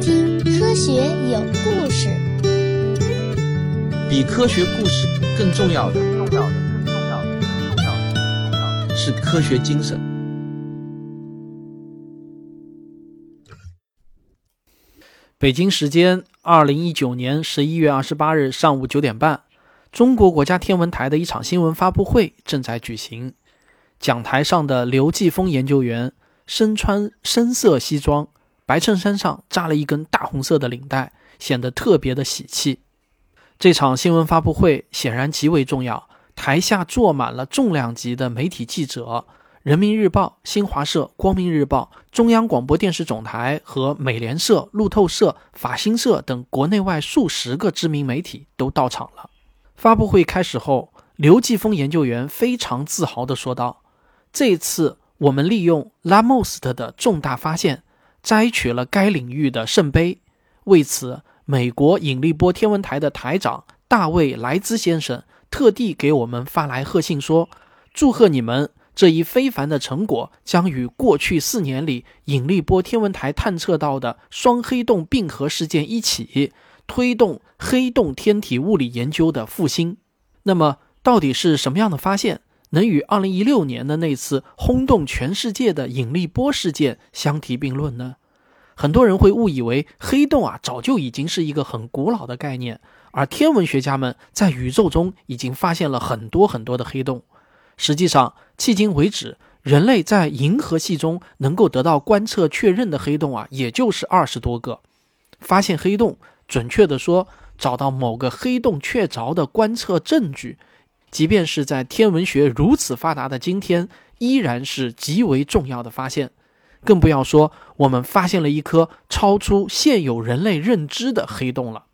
听《科学有故事》。比科学故事更重要的，重要的，更重要的，更重要的，更重要的是科学精神。北京时间二零一九年十一月二十八日上午九点半，中国国家天文台的一场新闻发布会正在举行。讲台上的刘继峰研究员身穿深色西装，白衬衫上扎了一根大红色的领带，显得特别的喜气。这场新闻发布会显然极为重要，台下坐满了重量级的媒体记者，人民日报、新华社、光明日报、中央广播电视总台和美联社、路透社、法新社等国内外数十个知名媒体都到场了。发布会开始后，刘继峰研究员非常自豪地说道。这次我们利用拉莫斯特的重大发现，摘取了该领域的圣杯。为此，美国引力波天文台的台长大卫莱兹先生特地给我们发来贺信，说：“祝贺你们这一非凡的成果，将与过去四年里引力波天文台探测到的双黑洞并合事件一起，推动黑洞天体物理研究的复兴。”那么，到底是什么样的发现？能与2016年的那次轰动全世界的引力波事件相提并论呢？很多人会误以为黑洞啊早就已经是一个很古老的概念，而天文学家们在宇宙中已经发现了很多很多的黑洞。实际上，迄今为止，人类在银河系中能够得到观测确认的黑洞啊，也就是二十多个。发现黑洞，准确的说，找到某个黑洞确凿的观测证据。即便是在天文学如此发达的今天，依然是极为重要的发现。更不要说我们发现了一颗超出现有人类认知的黑洞了。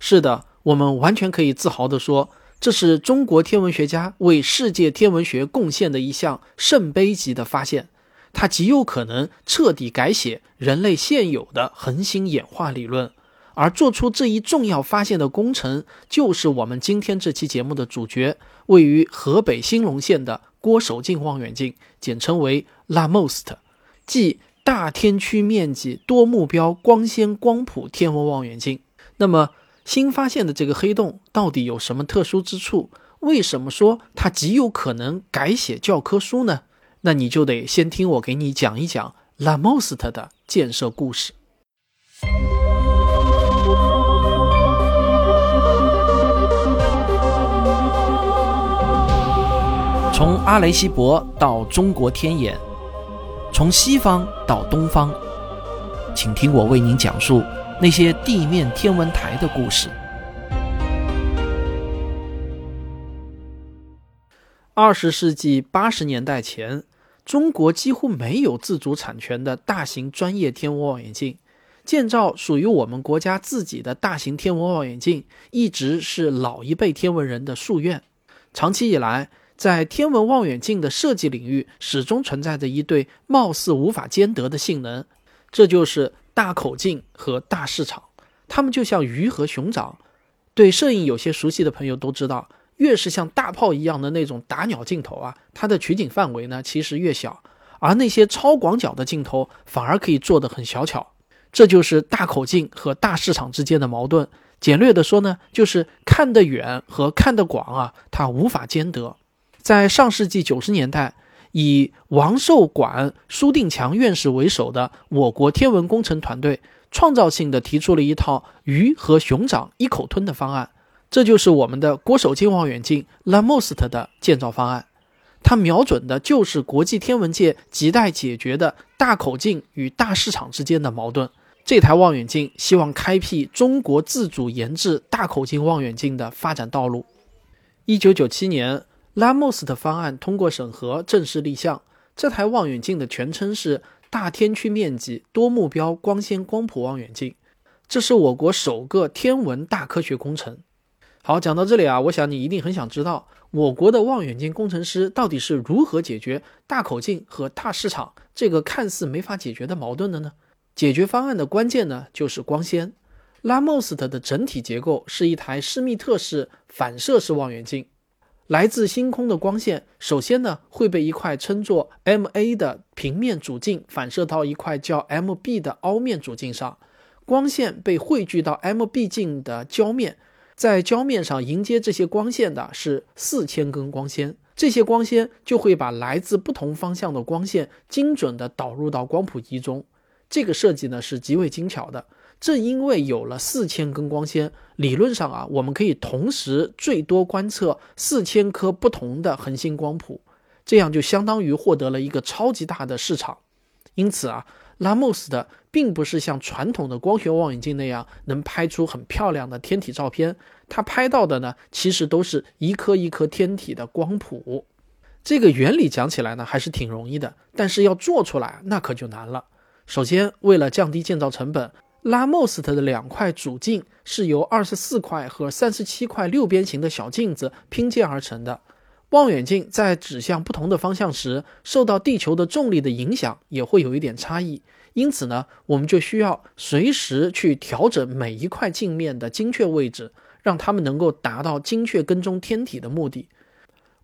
是的，我们完全可以自豪地说，这是中国天文学家为世界天文学贡献的一项圣杯级的发现。它极有可能彻底改写人类现有的恒星演化理论。而做出这一重要发现的工程，就是我们今天这期节目的主角，位于河北兴隆县的郭守敬望远镜，简称为 LAMOST，即大天区面积多目标光纤光谱天文望远镜。那么，新发现的这个黑洞到底有什么特殊之处？为什么说它极有可能改写教科书呢？那你就得先听我给你讲一讲 LAMOST 的建设故事。从阿雷西博到中国天眼，从西方到东方，请听我为您讲述那些地面天文台的故事。二十世纪八十年代前，中国几乎没有自主产权的大型专业天文望远镜，建造属于我们国家自己的大型天文望远镜，一直是老一辈天文人的夙愿。长期以来，在天文望远镜的设计领域，始终存在着一对貌似无法兼得的性能，这就是大口径和大市场。它们就像鱼和熊掌。对摄影有些熟悉的朋友都知道，越是像大炮一样的那种打鸟镜头啊，它的取景范围呢其实越小，而那些超广角的镜头反而可以做得很小巧。这就是大口径和大市场之间的矛盾。简略的说呢，就是看得远和看得广啊，它无法兼得。在上世纪九十年代，以王寿管、苏定强院士为首的我国天文工程团队，创造性的提出了一套鱼和熊掌一口吞的方案，这就是我们的郭守敬望远镜 LAMOST 的建造方案。它瞄准的就是国际天文界亟待解决的大口径与大市场之间的矛盾。这台望远镜希望开辟中国自主研制大口径望远镜的发展道路。一九九七年。拉莫斯的方案通过审核，正式立项。这台望远镜的全称是大天区面积多目标光纤光谱望远镜，这是我国首个天文大科学工程。好，讲到这里啊，我想你一定很想知道，我国的望远镜工程师到底是如何解决大口径和大市场这个看似没法解决的矛盾的呢？解决方案的关键呢，就是光纤。拉莫斯特的整体结构是一台施密特式反射式望远镜。来自星空的光线，首先呢会被一块称作 M A 的平面主镜反射到一块叫 M B 的凹面主镜上，光线被汇聚到 MB 镜的焦面，在焦面上迎接这些光线的是四千根光纤，这些光纤就会把来自不同方向的光线精准地导入到光谱仪中。这个设计呢是极为精巧的。正因为有了四千根光纤，理论上啊，我们可以同时最多观测四千颗不同的恒星光谱，这样就相当于获得了一个超级大的市场。因此啊，拉莫斯的并不是像传统的光学望远镜那样能拍出很漂亮的天体照片，它拍到的呢，其实都是一颗一颗天体的光谱。这个原理讲起来呢，还是挺容易的，但是要做出来那可就难了。首先，为了降低建造成本。拉莫斯特的两块主镜是由二十四块和三十七块六边形的小镜子拼接而成的。望远镜在指向不同的方向时，受到地球的重力的影响也会有一点差异。因此呢，我们就需要随时去调整每一块镜面的精确位置，让它们能够达到精确跟踪天体的目的。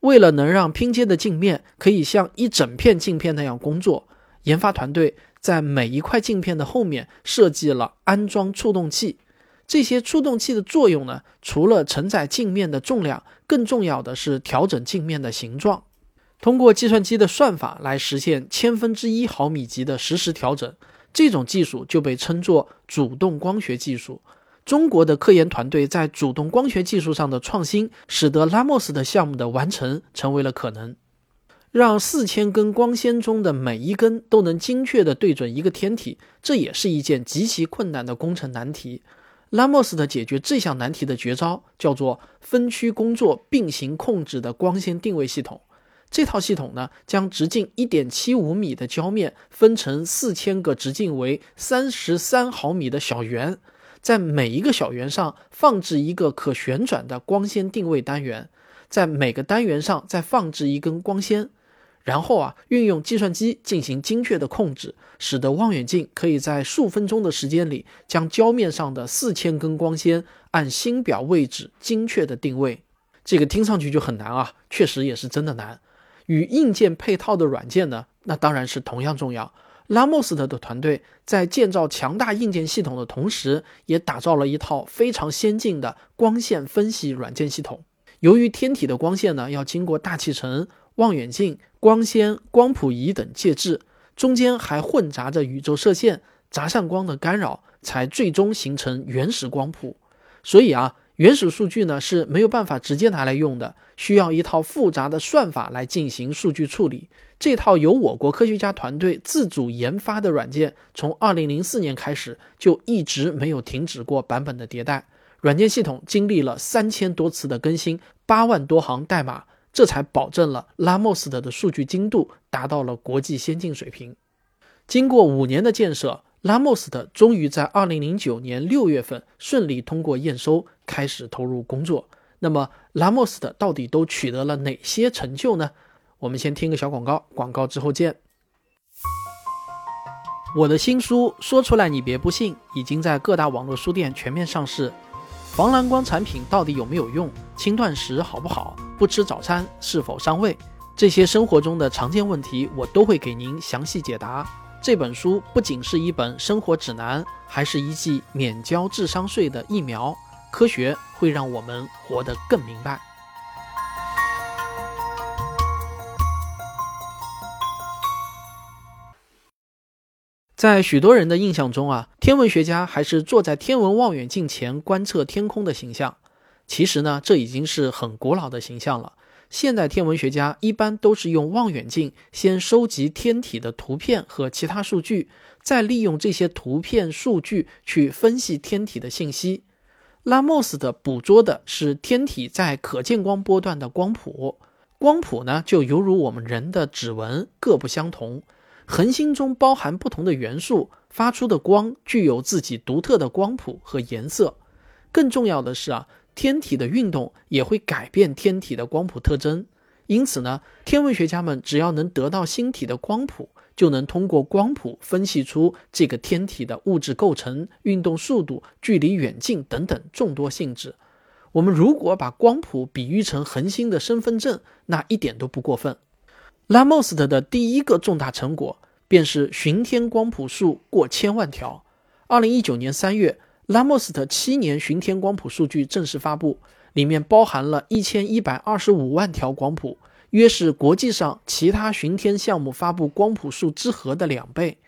为了能让拼接的镜面可以像一整片镜片那样工作，研发团队。在每一块镜片的后面设计了安装触动器，这些触动器的作用呢，除了承载镜面的重量，更重要的是调整镜面的形状。通过计算机的算法来实现千分之一毫米级的实时调整，这种技术就被称作主动光学技术。中国的科研团队在主动光学技术上的创新，使得拉莫斯的项目的完成成为了可能。让四千根光纤中的每一根都能精确地对准一个天体，这也是一件极其困难的工程难题。拉莫斯的解决这项难题的绝招叫做分区工作并行控制的光纤定位系统。这套系统呢，将直径一点七五米的焦面分成四千个直径为三十三毫米的小圆，在每一个小圆上放置一个可旋转的光纤定位单元，在每个单元上再放置一根光纤。然后啊，运用计算机进行精确的控制，使得望远镜可以在数分钟的时间里，将胶面上的四千根光纤按星表位置精确的定位。这个听上去就很难啊，确实也是真的难。与硬件配套的软件呢，那当然是同样重要。拉莫斯特的团队在建造强大硬件系统的同时，也打造了一套非常先进的光线分析软件系统。由于天体的光线呢，要经过大气层。望远镜、光纤、光谱仪等介质，中间还混杂着宇宙射线、杂散光的干扰，才最终形成原始光谱。所以啊，原始数据呢是没有办法直接拿来用的，需要一套复杂的算法来进行数据处理。这套由我国科学家团队自主研发的软件，从2004年开始就一直没有停止过版本的迭代。软件系统经历了三千多次的更新，八万多行代码。这才保证了拉莫斯特的数据精度达到了国际先进水平。经过五年的建设，拉莫斯特终于在二零零九年六月份顺利通过验收，开始投入工作。那么，拉莫斯特到底都取得了哪些成就呢？我们先听个小广告，广告之后见。我的新书说出来你别不信，已经在各大网络书店全面上市。防蓝光产品到底有没有用？轻断食好不好？不吃早餐是否伤胃？这些生活中的常见问题，我都会给您详细解答。这本书不仅是一本生活指南，还是一剂免交智商税的疫苗。科学会让我们活得更明白。在许多人的印象中啊，天文学家还是坐在天文望远镜前观测天空的形象。其实呢，这已经是很古老的形象了。现代天文学家一般都是用望远镜先收集天体的图片和其他数据，再利用这些图片数据去分析天体的信息。拉莫斯的捕捉的是天体在可见光波段的光谱，光谱呢就犹如我们人的指纹，各不相同。恒星中包含不同的元素，发出的光具有自己独特的光谱和颜色。更重要的是啊，天体的运动也会改变天体的光谱特征。因此呢，天文学家们只要能得到星体的光谱，就能通过光谱分析出这个天体的物质构成、运动速度、距离远近等等众多性质。我们如果把光谱比喻成恒星的身份证，那一点都不过分。拉莫斯特的第一个重大成果便是巡天光谱数过千万条，二零一九年三月，拉莫斯特七年巡天光谱数据正式发布，里面包含了一千一百二十五万条光谱，约是国际上其他巡天项目发布光谱数之和的两倍。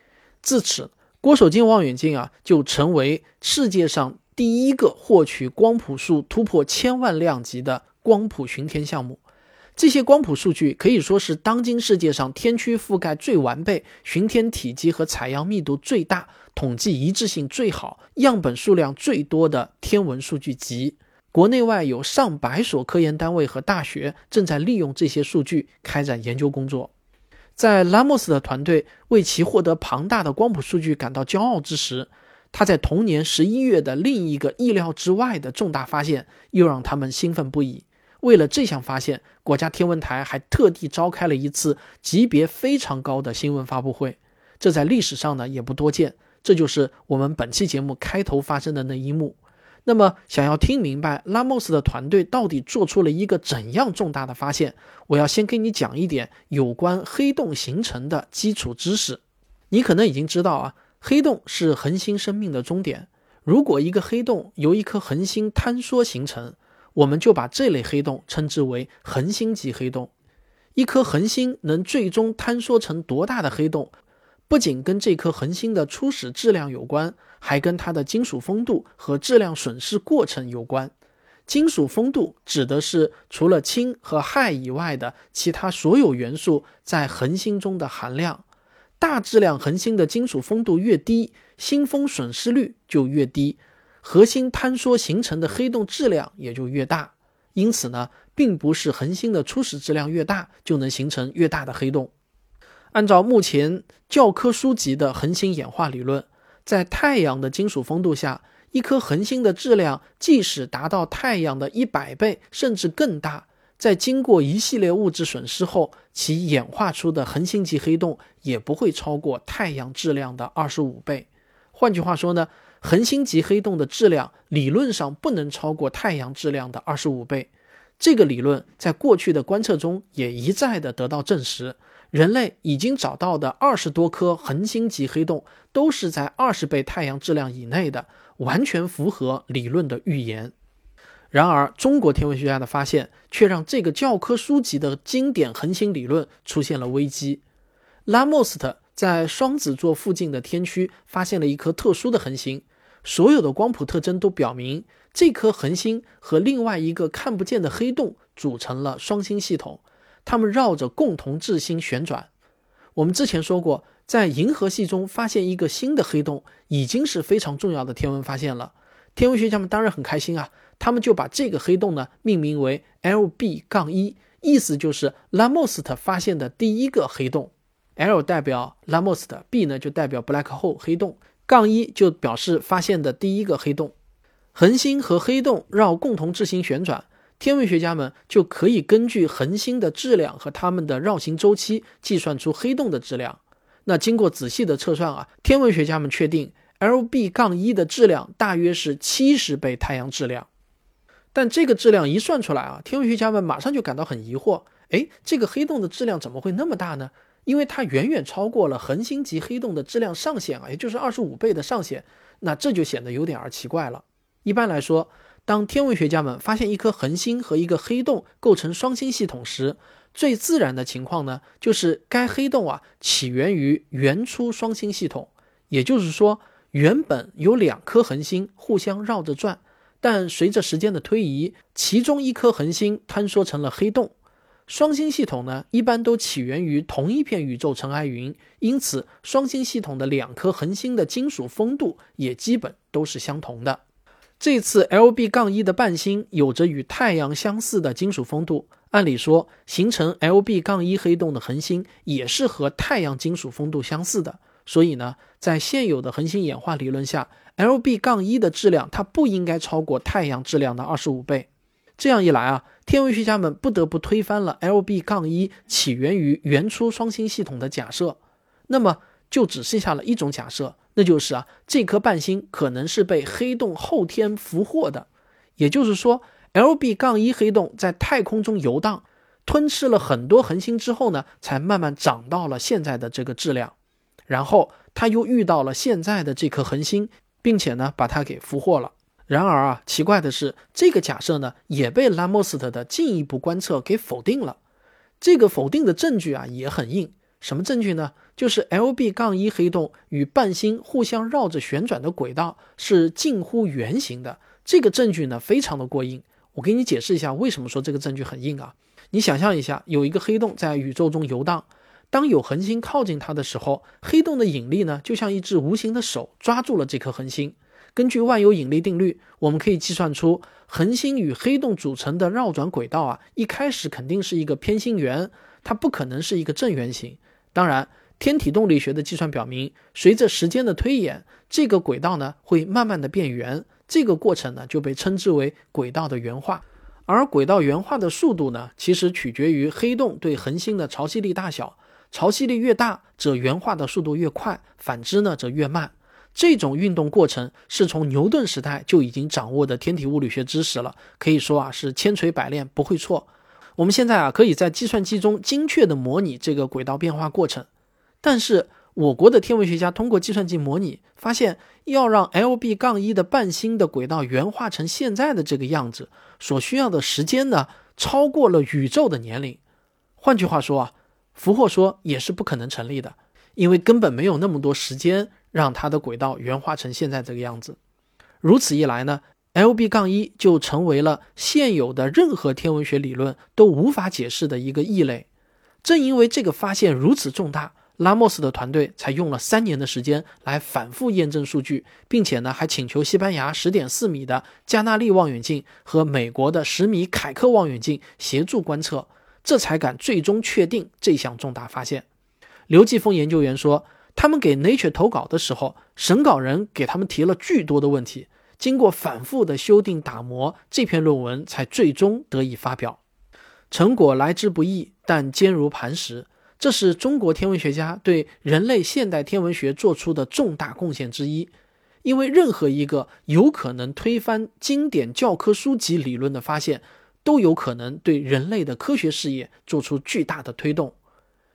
自此，郭守敬望远镜啊就成为世界上第一个获取光谱数突破千万量级的光谱巡天项目。这些光谱数据可以说是当今世界上天区覆盖最完备、巡天体积和采样密度最大、统计一致性最好、样本数量最多的天文数据集。国内外有上百所科研单位和大学正在利用这些数据开展研究工作。在拉莫斯的团队为其获得庞大的光谱数据感到骄傲之时，他在同年十一月的另一个意料之外的重大发现又让他们兴奋不已。为了这项发现，国家天文台还特地召开了一次级别非常高的新闻发布会，这在历史上呢也不多见。这就是我们本期节目开头发生的那一幕。那么，想要听明白拉莫斯的团队到底做出了一个怎样重大的发现，我要先给你讲一点有关黑洞形成的基础知识。你可能已经知道啊，黑洞是恒星生命的终点。如果一个黑洞由一颗恒星坍缩形成，我们就把这类黑洞称之为恒星级黑洞。一颗恒星能最终坍缩成多大的黑洞，不仅跟这颗恒星的初始质量有关，还跟它的金属丰度和质量损失过程有关。金属丰度指的是除了氢和氦以外的其他所有元素在恒星中的含量。大质量恒星的金属丰度越低，星风损失率就越低。核心坍缩形成的黑洞质量也就越大，因此呢，并不是恒星的初始质量越大就能形成越大的黑洞。按照目前教科书级的恒星演化理论，在太阳的金属丰度下，一颗恒星的质量即使达到太阳的一百倍甚至更大，在经过一系列物质损失后，其演化出的恒星级黑洞也不会超过太阳质量的二十五倍。换句话说呢？恒星级黑洞的质量理论上不能超过太阳质量的二十五倍，这个理论在过去的观测中也一再的得到证实。人类已经找到的二十多颗恒星级黑洞都是在二十倍太阳质量以内的，完全符合理论的预言。然而，中国天文学家的发现却让这个教科书级的经典恒星理论出现了危机。拉莫斯特在双子座附近的天区发现了一颗特殊的恒星。所有的光谱特征都表明，这颗恒星和另外一个看不见的黑洞组成了双星系统，它们绕着共同质心旋转。我们之前说过，在银河系中发现一个新的黑洞已经是非常重要的天文发现了。天文学家们当然很开心啊，他们就把这个黑洞呢命名为 LB- 杠一，意思就是拉莫斯特发现的第一个黑洞。L 代表拉莫斯特，B 呢就代表 black hole 黑洞。杠一就表示发现的第一个黑洞，恒星和黑洞绕共同质心旋转，天文学家们就可以根据恒星的质量和它们的绕行周期计算出黑洞的质量。那经过仔细的测算啊，天文学家们确定 Lb- 杠一的质量大约是七十倍太阳质量。但这个质量一算出来啊，天文学家们马上就感到很疑惑，哎，这个黑洞的质量怎么会那么大呢？因为它远远超过了恒星级黑洞的质量上限啊，也就是二十五倍的上限，那这就显得有点儿奇怪了。一般来说，当天文学家们发现一颗恒星和一个黑洞构成双星系统时，最自然的情况呢，就是该黑洞啊起源于原初双星系统，也就是说，原本有两颗恒星互相绕着转，但随着时间的推移，其中一颗恒星坍缩成了黑洞。双星系统呢，一般都起源于同一片宇宙尘埃云，因此双星系统的两颗恒星的金属丰度也基本都是相同的。这次 Lb- 杠一的伴星有着与太阳相似的金属丰度，按理说形成 Lb- 杠一黑洞的恒星也是和太阳金属丰度相似的，所以呢，在现有的恒星演化理论下，Lb- 杠一的质量它不应该超过太阳质量的二十五倍。这样一来啊。天文学家们不得不推翻了 Lb- 杠一起源于原初双星系统的假设，那么就只剩下了一种假设，那就是啊，这颗伴星可能是被黑洞后天俘获的，也就是说，Lb- 杠一黑洞在太空中游荡，吞吃了很多恒星之后呢，才慢慢长到了现在的这个质量，然后它又遇到了现在的这颗恒星，并且呢把它给俘获了。然而啊，奇怪的是，这个假设呢也被拉莫斯特的进一步观测给否定了。这个否定的证据啊也很硬，什么证据呢？就是 L B 杠一黑洞与伴星互相绕着旋转的轨道是近乎圆形的。这个证据呢非常的过硬。我给你解释一下为什么说这个证据很硬啊？你想象一下，有一个黑洞在宇宙中游荡，当有恒星靠近它的时候，黑洞的引力呢就像一只无形的手抓住了这颗恒星。根据万有引力定律，我们可以计算出恒星与黑洞组成的绕转轨道啊，一开始肯定是一个偏心圆，它不可能是一个正圆形。当然，天体动力学的计算表明，随着时间的推演，这个轨道呢会慢慢的变圆，这个过程呢就被称之为轨道的圆化。而轨道圆化的速度呢，其实取决于黑洞对恒星的潮汐力大小，潮汐力越大，则圆化的速度越快；反之呢，则越慢。这种运动过程是从牛顿时代就已经掌握的天体物理学知识了，可以说啊是千锤百炼不会错。我们现在啊可以在计算机中精确的模拟这个轨道变化过程，但是我国的天文学家通过计算机模拟发现，要让 L B 杠一的伴星的轨道圆化成现在的这个样子，所需要的时间呢超过了宇宙的年龄。换句话说啊，俘获说也是不可能成立的，因为根本没有那么多时间。让它的轨道圆化成现在这个样子，如此一来呢，L B 杠一就成为了现有的任何天文学理论都无法解释的一个异类。正因为这个发现如此重大，拉莫斯的团队才用了三年的时间来反复验证数据，并且呢还请求西班牙十点四米的加纳利望远镜和美国的十米凯克望远镜协助观测，这才敢最终确定这项重大发现。刘继峰研究员说。他们给 Nature 投稿的时候，审稿人给他们提了巨多的问题，经过反复的修订打磨，这篇论文才最终得以发表。成果来之不易，但坚如磐石。这是中国天文学家对人类现代天文学做出的重大贡献之一。因为任何一个有可能推翻经典教科书级理论的发现，都有可能对人类的科学事业做出巨大的推动。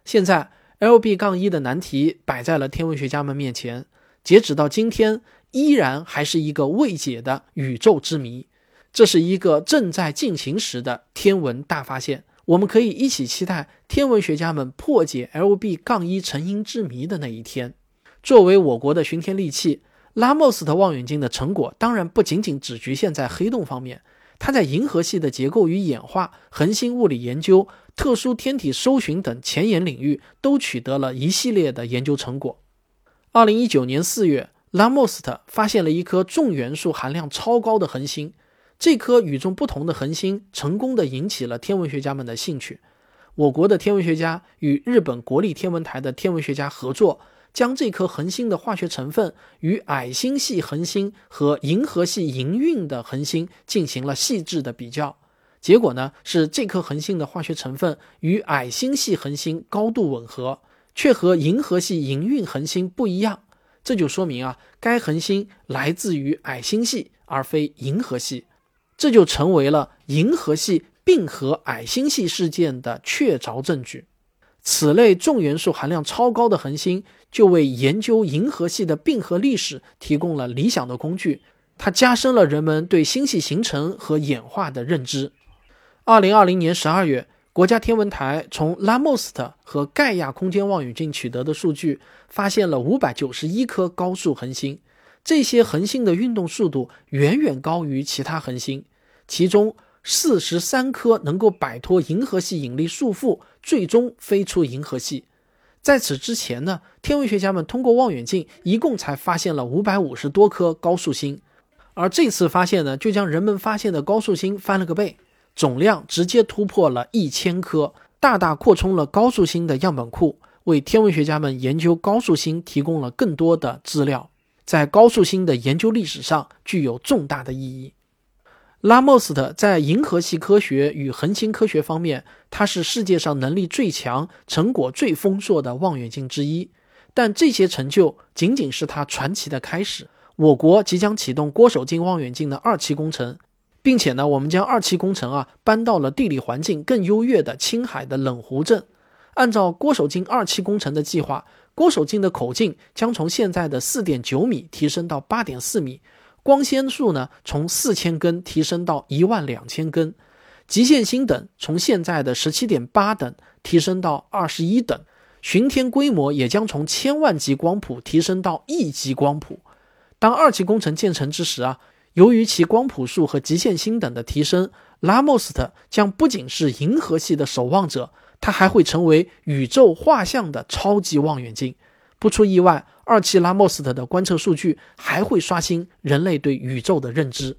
现在。L B 杠一的难题摆在了天文学家们面前，截止到今天，依然还是一个未解的宇宙之谜。这是一个正在进行时的天文大发现，我们可以一起期待天文学家们破解 L B 杠一成因之谜的那一天。作为我国的巡天利器，拉莫斯特望远镜的成果当然不仅仅只局限在黑洞方面。它在银河系的结构与演化、恒星物理研究、特殊天体搜寻等前沿领域都取得了一系列的研究成果。二零一九年四月，拉莫斯特发现了一颗重元素含量超高的恒星。这颗与众不同的恒星成功的引起了天文学家们的兴趣。我国的天文学家与日本国立天文台的天文学家合作。将这颗恒星的化学成分与矮星系恒星和银河系营运的恒星进行了细致的比较，结果呢是这颗恒星的化学成分与矮星系恒星高度吻合，却和银河系营运恒星不一样。这就说明啊，该恒星来自于矮星系而非银河系，这就成为了银河系并合矮星系事件的确凿证据。此类重元素含量超高的恒星，就为研究银河系的并合历史提供了理想的工具。它加深了人们对星系形成和演化的认知。二零二零年十二月，国家天文台从拉莫斯特和盖亚空间望远镜取得的数据，发现了五百九十一颗高速恒星。这些恒星的运动速度远远高于其他恒星，其中。四十三颗能够摆脱银河系引力束缚，最终飞出银河系。在此之前呢，天文学家们通过望远镜一共才发现了五百五十多颗高速星，而这次发现呢，就将人们发现的高速星翻了个倍，总量直接突破了一千颗，大大扩充了高速星的样本库，为天文学家们研究高速星提供了更多的资料，在高速星的研究历史上具有重大的意义。拉莫斯特在银河系科学与恒星科学方面，他是世界上能力最强、成果最丰硕的望远镜之一。但这些成就仅仅是他传奇的开始。我国即将启动郭守敬望远镜的二期工程，并且呢，我们将二期工程啊搬到了地理环境更优越的青海的冷湖镇。按照郭守敬二期工程的计划，郭守敬的口径将从现在的四点九米提升到八点四米，光纤数呢从四千根提升到一万两千根，极限星等从现在的十七点八等提升到二十一等，巡天规模也将从千万级光谱提升到亿级光谱。当二期工程建成之时啊，由于其光谱数和极限星等的提升，拉莫斯特将不仅是银河系的守望者。它还会成为宇宙画像的超级望远镜。不出意外，二期拉莫斯特的观测数据还会刷新人类对宇宙的认知。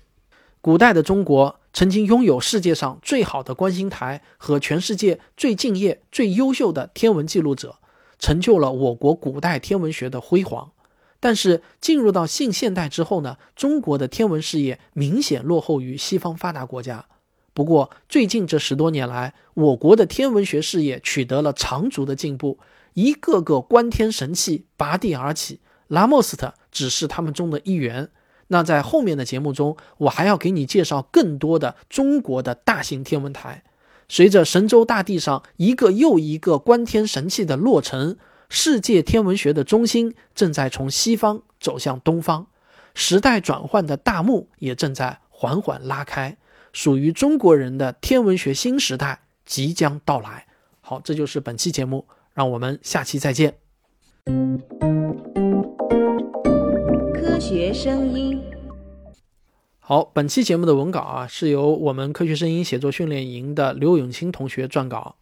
古代的中国曾经拥有世界上最好的观星台和全世界最敬业、最优秀的天文记录者，成就了我国古代天文学的辉煌。但是进入到近现代之后呢，中国的天文事业明显落后于西方发达国家。不过，最近这十多年来，我国的天文学事业取得了长足的进步，一个个观天神器拔地而起，拉莫斯特只是他们中的一员。那在后面的节目中，我还要给你介绍更多的中国的大型天文台。随着神州大地上一个又一个观天神器的落成，世界天文学的中心正在从西方走向东方，时代转换的大幕也正在缓缓拉开。属于中国人的天文学新时代即将到来。好，这就是本期节目，让我们下期再见。科学声音。好，本期节目的文稿啊，是由我们科学声音写作训练营的刘永清同学撰稿。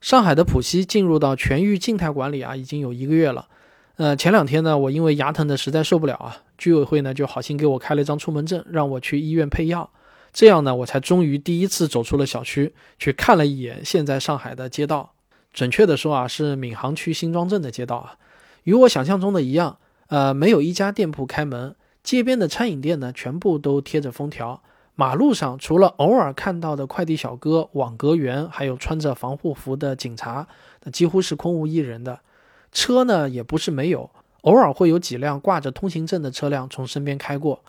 上海的浦西进入到全域静态管理啊，已经有一个月了。呃，前两天呢，我因为牙疼的实在受不了啊，居委会呢就好心给我开了一张出门证，让我去医院配药。这样呢，我才终于第一次走出了小区，去看了一眼现在上海的街道。准确的说啊，是闵行区新庄镇的街道啊。与我想象中的一样，呃，没有一家店铺开门，街边的餐饮店呢，全部都贴着封条。马路上除了偶尔看到的快递小哥、网格员，还有穿着防护服的警察，那几乎是空无一人的。车呢，也不是没有，偶尔会有几辆挂着通行证的车辆从身边开过。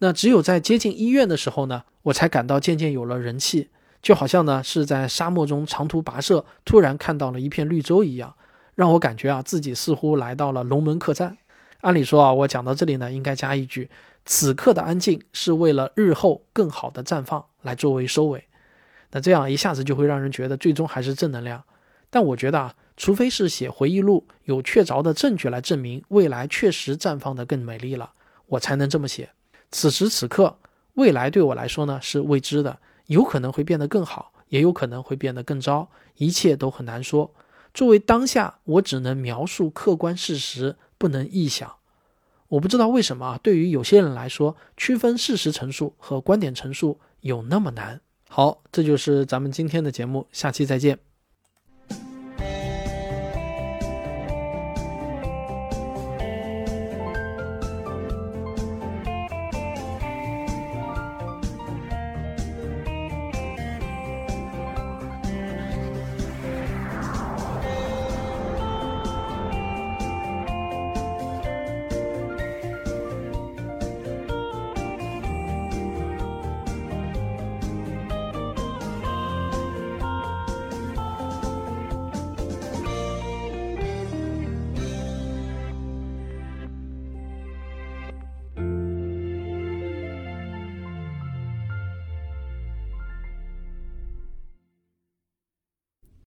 那只有在接近医院的时候呢，我才感到渐渐有了人气，就好像呢是在沙漠中长途跋涉，突然看到了一片绿洲一样，让我感觉啊自己似乎来到了龙门客栈。按理说啊，我讲到这里呢，应该加一句：此刻的安静是为了日后更好的绽放来作为收尾。那这样一下子就会让人觉得最终还是正能量。但我觉得啊，除非是写回忆录，有确凿的证据来证明未来确实绽放的更美丽了，我才能这么写。此时此刻，未来对我来说呢是未知的，有可能会变得更好，也有可能会变得更糟，一切都很难说。作为当下，我只能描述客观事实，不能臆想。我不知道为什么啊，对于有些人来说，区分事实陈述和观点陈述有那么难。好，这就是咱们今天的节目，下期再见。